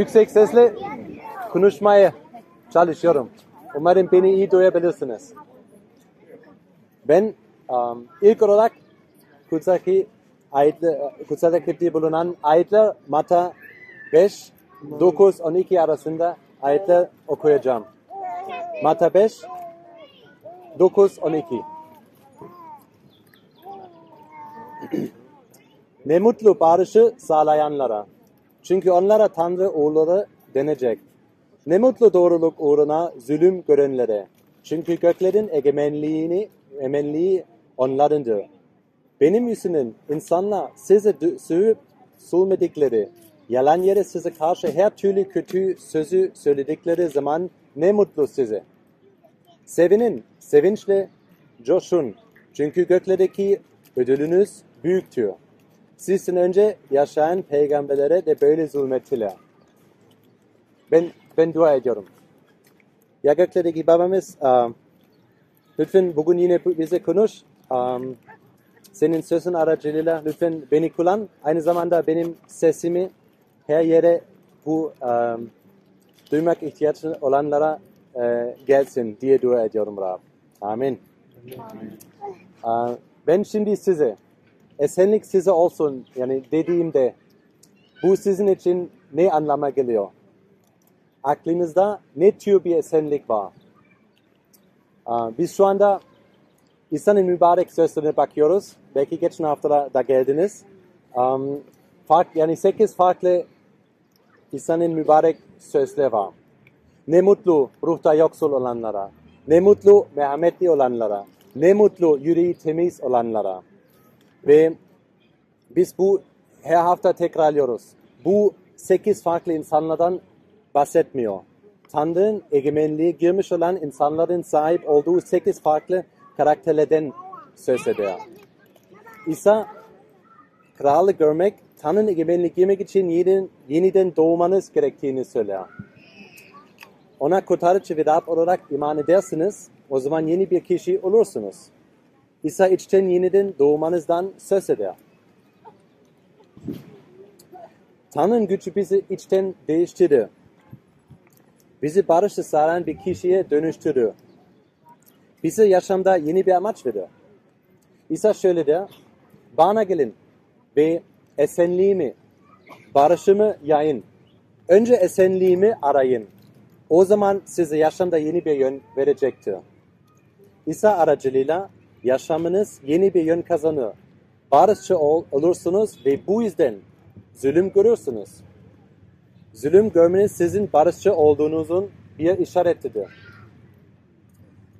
Yüksek sesle konuşmaya çalışıyorum. Umarım beni iyi duyabilirsiniz. Ben um, ilk olarak kutsaki ayetler, kutsaki bulunan ayetler Mata 5, 9, 12 arasında ayetler okuyacağım. Mata 5, 9, 12. ne mutlu barışı sağlayanlara. Çünkü onlara Tanrı oğulları denecek. Ne mutlu doğruluk uğruna zulüm görenlere. Çünkü göklerin egemenliğini, egemenliği onlarındır. Benim yüzümden insanlar size dü- sövüp sulmedikleri, yalan yere size karşı her türlü kötü sözü söyledikleri zaman ne mutlu size. Sevinin, sevinçle coşun. Çünkü göklerdeki ödülünüz büyüktür. Sizden önce yaşayan peygamberlere de böyle zulmettiler. Ben, ben dua ediyorum. Ya göklerdeki babamız, um, lütfen bugün yine bize konuş. Um, senin sözün aracılığıyla lütfen beni kullan. Aynı zamanda benim sesimi her yere bu um, duymak ihtiyacı olanlara e, gelsin diye dua ediyorum Rab. Amin. Aa, Ben şimdi size esenlik size olsun yani dediğimde bu sizin için ne anlama geliyor? Aklınızda ne tür bir esenlik var? Biz şu anda İsa'nın mübarek sözlerine bakıyoruz. Belki geçen hafta da geldiniz. Um, fark, yani sekiz farklı İsa'nın mübarek sözleri var. Ne mutlu ruhta yoksul olanlara. Ne mutlu merhametli olanlara. Ne mutlu yüreği temiz olanlara. Ve biz bu her hafta tekrarlıyoruz. Bu sekiz farklı insanlardan bahsetmiyor. Tanrı'nın egemenliği girmiş olan insanların sahip olduğu sekiz farklı karakterlerden söz eder. İsa kralı görmek, Tanrı'nın egemenliği girmek için yeniden, yeniden doğmanız gerektiğini söyler. Ona kurtarıcı ve Rab olarak iman edersiniz, o zaman yeni bir kişi olursunuz. İsa içten yeniden doğmanızdan söz eder. Tanrı'nın gücü bizi içten değiştirir. Bizi barışı sağlayan bir kişiye dönüştürür. Bize yaşamda yeni bir amaç verir. İsa şöyle der, bana gelin ve esenliğimi, barışımı yayın. Önce esenliğimi arayın. O zaman size yaşamda yeni bir yön verecektir. İsa aracılığıyla yaşamınız yeni bir yön kazanır. Barışçı ol, olursunuz ve bu yüzden zulüm görürsünüz. Zulüm görmeniz sizin barışçı olduğunuzun bir işaretidir.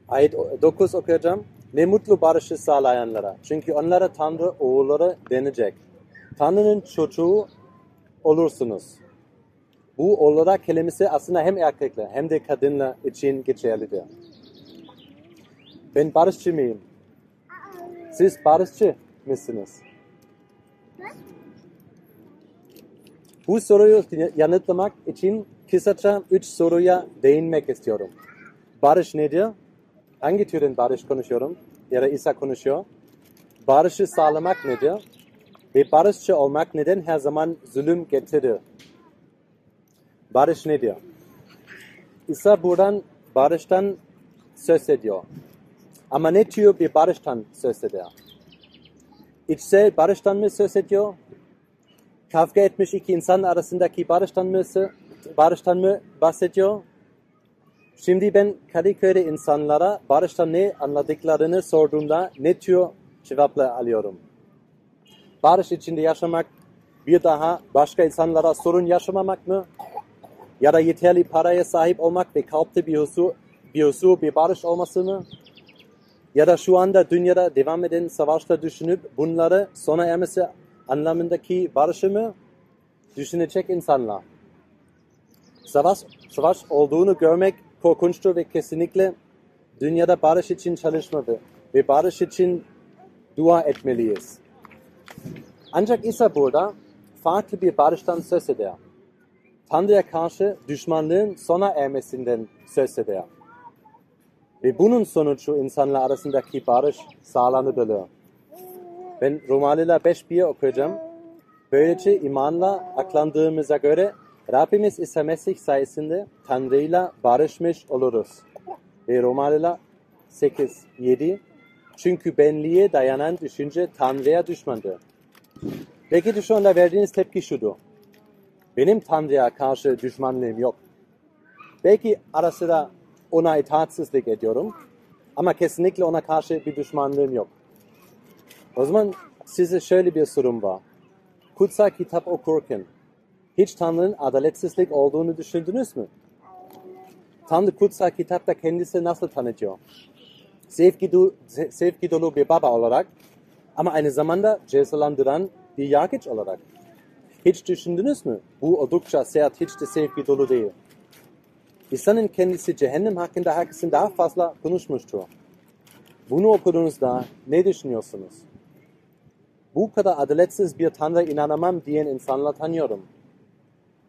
Ayet 9 okuyacağım. Ne mutlu barışı sağlayanlara. Çünkü onlara Tanrı oğulları denecek. Tanrı'nın çocuğu olursunuz. Bu olarak kelimesi aslında hem erkekler hem de kadınlar için geçerlidir. Ben barışçı mıyım? Siz barışçı mısınız? Bu soruyu yanıtlamak için kısaca üç soruya değinmek istiyorum. Barış nedir? Hangi türden barış konuşuyorum? Ya da İsa konuşuyor. Barışı sağlamak nedir? Ve barışçı olmak neden her zaman zulüm getirir? Barış nedir? İsa buradan barıştan söz ediyor. Ama ne tür bir barıştan söz eder? İçsel barıştan mı söz ediyor? Kavga etmiş iki insan arasındaki barıştan mı, barıştan mı bahsediyor? Şimdi ben Kadıköy'de insanlara barıştan ne anladıklarını sorduğumda ne tür cevaplar alıyorum. Barış içinde yaşamak bir daha başka insanlara sorun yaşamamak mı? Ya da yeterli paraya sahip olmak ve kalpte bir huzur, bir huzur, bir barış olması mı? Ya da şu anda dünyada devam eden savaşta düşünüp bunları sona ermesi anlamındaki barışı mı düşünecek insanlar? Savaş, savaş olduğunu görmek korkunçtur ve kesinlikle dünyada barış için çalışmalı ve barış için dua etmeliyiz. Ancak İsa burada farklı bir barıştan söz eder. Tanrı'ya karşı düşmanlığın sona ermesinden söz eder. Ve bunun sonucu insanlar arasındaki barış sağlanabilir. Ben Romalılar 5.1 okuyacağım. Böylece imanla aklandığımıza göre Rabbimiz İsa Mesih sayesinde Tanrı'yla barışmış oluruz. Ve Romalılar 8, 7 Çünkü benliğe dayanan düşünce Tanrı'ya düşmandır. Belki de şu anda verdiğiniz tepki şudur. Benim Tanrı'ya karşı düşmanlığım yok. Belki ara sıra ona itaatsizlik ediyorum. Ama kesinlikle ona karşı bir düşmanlığım yok. O zaman size şöyle bir sorum var. Kutsal kitap okurken hiç Tanrı'nın adaletsizlik olduğunu düşündünüz mü? Tanrı kutsal kitapta kendisi nasıl tanıtıyor? Sevgi, do, sevgi dolu bir baba olarak ama aynı zamanda cezalandıran bir yargıç olarak. Hiç düşündünüz mü? Bu oldukça sert, hiç de sevgi dolu değil. İnsanın kendisi cehennem hakkında herkesin daha fazla konuşmuştur. Bunu okuduğunuzda ne düşünüyorsunuz? Bu kadar adaletsiz bir Tanrı inanamam diyen insanlar tanıyorum.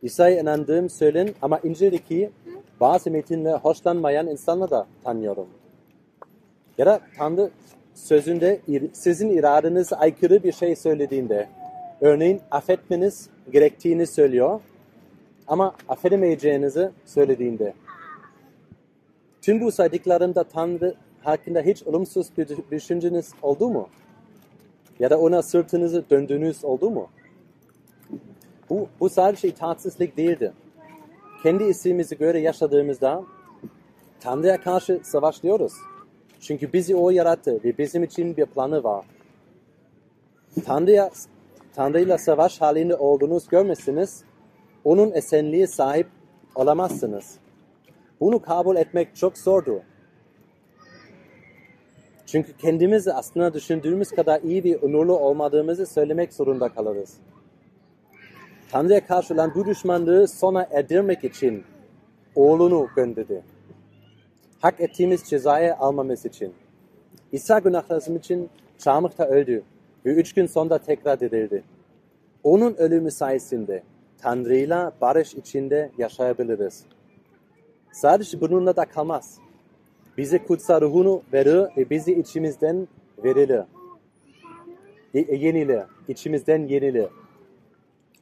İsa'ya inandığım söylen ama İncil'deki bazı metinle hoşlanmayan insanlar da tanıyorum. Ya da Tanrı sözünde sizin iradenize aykırı bir şey söylediğinde, örneğin affetmeniz gerektiğini söylüyor ama affedemeyeceğinizi söylediğinde. Tüm bu saydıklarımda Tanrı hakkında hiç olumsuz bir düşünceniz oldu mu? Ya da ona sırtınızı döndüğünüz oldu mu? Bu, bu sadece itaatsizlik değildi. Kendi isteğimize göre yaşadığımızda Tanrı'ya karşı savaşlıyoruz. Çünkü bizi O yarattı ve bizim için bir planı var. Tanrı'ya Tanrı'yla savaş halinde olduğunuz görmezsiniz, onun esenliğe sahip olamazsınız. Bunu kabul etmek çok zordur. Çünkü kendimizi aslında düşündüğümüz kadar iyi ve onurlu olmadığımızı söylemek zorunda kalırız. Tanrı'ya karşı olan bu düşmanlığı sona erdirmek için oğlunu gönderdi. Hak ettiğimiz cezayı almamız için. İsa günahlarımız için çarmıhta öldü ve üç gün sonra tekrar dirildi. Onun ölümü sayesinde Tanrı'yla barış içinde yaşayabiliriz. Sadece bununla da kalmaz. Bize kutsal ruhunu verir ve bizi içimizden verilir. Yenilir. içimizden yenilir.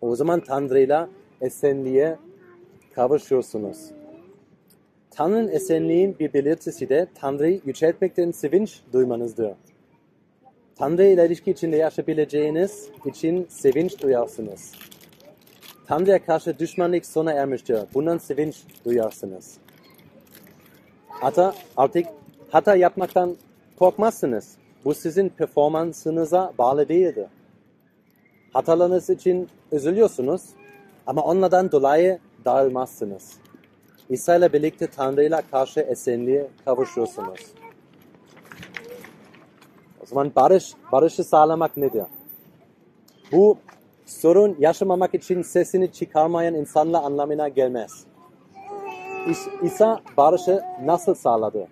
O zaman Tanrı'yla esenliğe kavuşuyorsunuz. Tanrı'nın esenliğin bir belirtisi de Tanrı'yı yüceltmekten sevinç duymanızdır. Tanrı ile ilişki içinde yaşayabileceğiniz için sevinç duyarsınız. Tanrı'ya karşı düşmanlık sona ermiştir. Bundan sevinç duyarsınız. Hatta artık hata yapmaktan korkmazsınız. Bu sizin performansınıza bağlı değildir. Hatalarınız için üzülüyorsunuz ama onlardan dolayı dağılmazsınız. İsa ile birlikte Tanrı ile karşı esenliğe kavuşuyorsunuz. O zaman barış, barışı sağlamak nedir? Bu sorun yaşamamak için sesini çıkarmayan insanla anlamına gelmez. İsa barışı nasıl sağladı?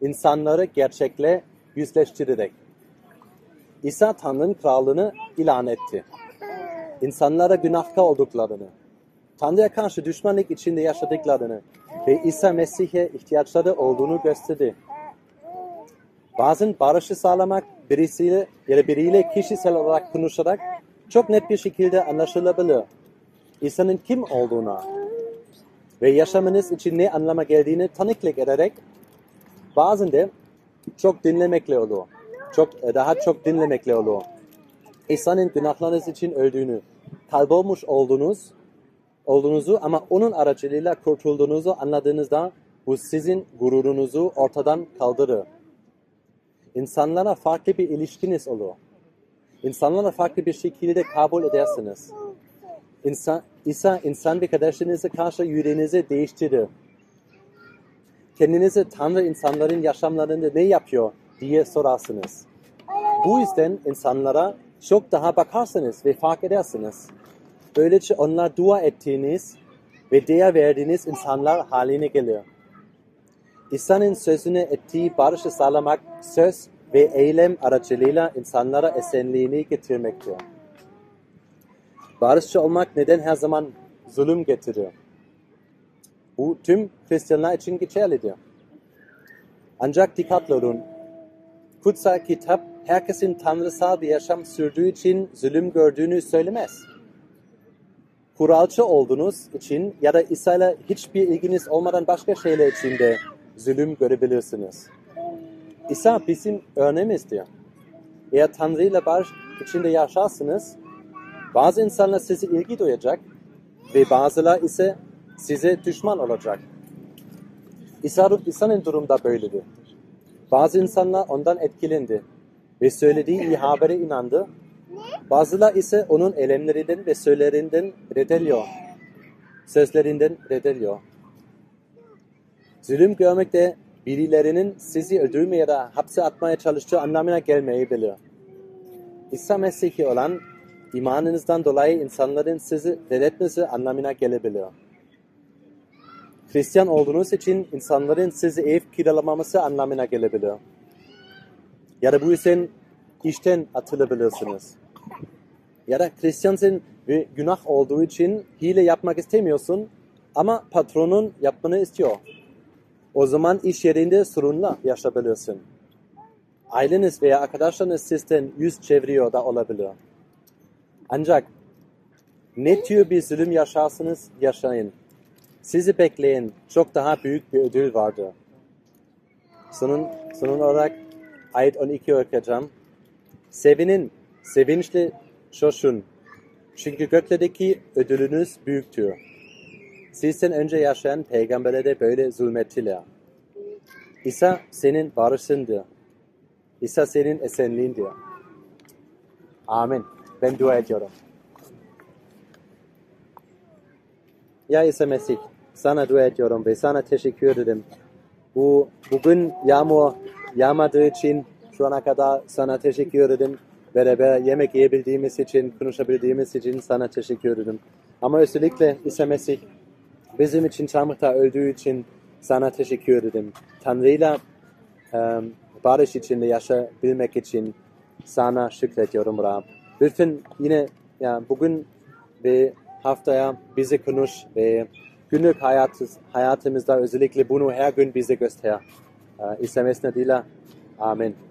İnsanları gerçekle yüzleştirerek. İsa Tanrı'nın krallığını ilan etti. İnsanlara günahkar olduklarını, Tanrı'ya karşı düşmanlık içinde yaşadıklarını ve İsa Mesih'e ihtiyaçları olduğunu gösterdi. Bazen barışı sağlamak birisiyle ya da biriyle kişisel olarak konuşarak çok net bir şekilde anlaşılabilir. İsa'nın kim olduğuna ve yaşamınız için ne anlama geldiğini tanıklık ederek bazen de çok dinlemekle olur. Çok, daha çok dinlemekle olur. İsa'nın günahlarınız için öldüğünü, kaybolmuş olduğunuz, olduğunuzu ama onun aracılığıyla kurtulduğunuzu anladığınızda bu sizin gururunuzu ortadan kaldırır. İnsanlara farklı bir ilişkiniz olur. İnsanlara farklı bir şekilde kabul edersiniz. İnsan, İsa insan bir kardeşinize karşı yüreğinizi değiştirir. Kendinizi Tanrı insanların yaşamlarında ne yapıyor diye sorarsınız. Bu yüzden insanlara çok daha bakarsınız ve fark edersiniz. Böylece onlar dua ettiğiniz ve değer verdiğiniz insanlar haline geliyor. İsa'nın sözüne ettiği barışı sağlamak söz ve eylem aracılığıyla insanlara esenliğini getirmektir. Barışçı olmak neden her zaman zulüm getiriyor? Bu tüm Hristiyanlar için geçerlidir. Ancak dikkatli olun. Kutsal kitap herkesin tanrısal bir yaşam sürdüğü için zulüm gördüğünü söylemez. kuralcı olduğunuz için ya da İsa ile hiçbir ilginiz olmadan başka şeyler için de zulüm görebilirsiniz. İsa bizim örneğimizdir. Eğer Tanrı ile barış içinde yaşarsınız, bazı insanlar size ilgi duyacak ve bazılar ise size düşman olacak. İsa, İsa'nın durum da böyledir. Bazı insanlar ondan etkilendi ve söylediği iyi habere inandı. Bazılar ise onun eylemlerinden ve söylerinden reddediyor. Sözlerinden reddediyor. Zulüm görmek de birilerinin sizi öldürmeye ya da hapse atmaya çalıştığı anlamına gelmeyebilir. İsa Mesih'i olan imanınızdan dolayı insanların sizi reddetmesi anlamına gelebilir. Hristiyan olduğunuz için insanların sizi ev kiralamaması anlamına gelebilir. Ya da bu yüzden işten atılabilirsiniz. Ya da Hristiyansın ve günah olduğu için hile yapmak istemiyorsun ama patronun yapmanı istiyor. O zaman iş yerinde sorunla yaşayabilirsin. Aileniz veya arkadaşlarınız sizden yüz çeviriyor da olabilir. Ancak ne tür bir zulüm yaşarsınız yaşayın. Sizi bekleyen çok daha büyük bir ödül vardır. Sonun, sonun olarak ayet 12 okuyacağım. Sevinin, sevinçli coşun. Çünkü göklerdeki ödülünüz büyüktür. Sizden önce yaşayan peygamberlere de böyle zulmettiler. İsa senin barışındır. İsa senin esenliğindir. Amin. Ben dua ediyorum. Ya İsa Mesih, sana dua ediyorum ve sana teşekkür ederim. Bu bugün yağmur yağmadığı için şu ana kadar sana teşekkür ederim. Beraber yemek yiyebildiğimiz için, konuşabildiğimiz için sana teşekkür ederim. Ama özellikle İsa Mesih bizim için çamurda öldüğü için sana teşekkür ederim. Tanrı'yla um, barış içinde yaşayabilmek için sana şükrediyorum Rab. Lütfen yine ya, bugün ve haftaya bizi konuş ve günlük hayatız, hayatımızda özellikle bunu her gün bize göster. Uh, İsa Mesih adıyla. Amin.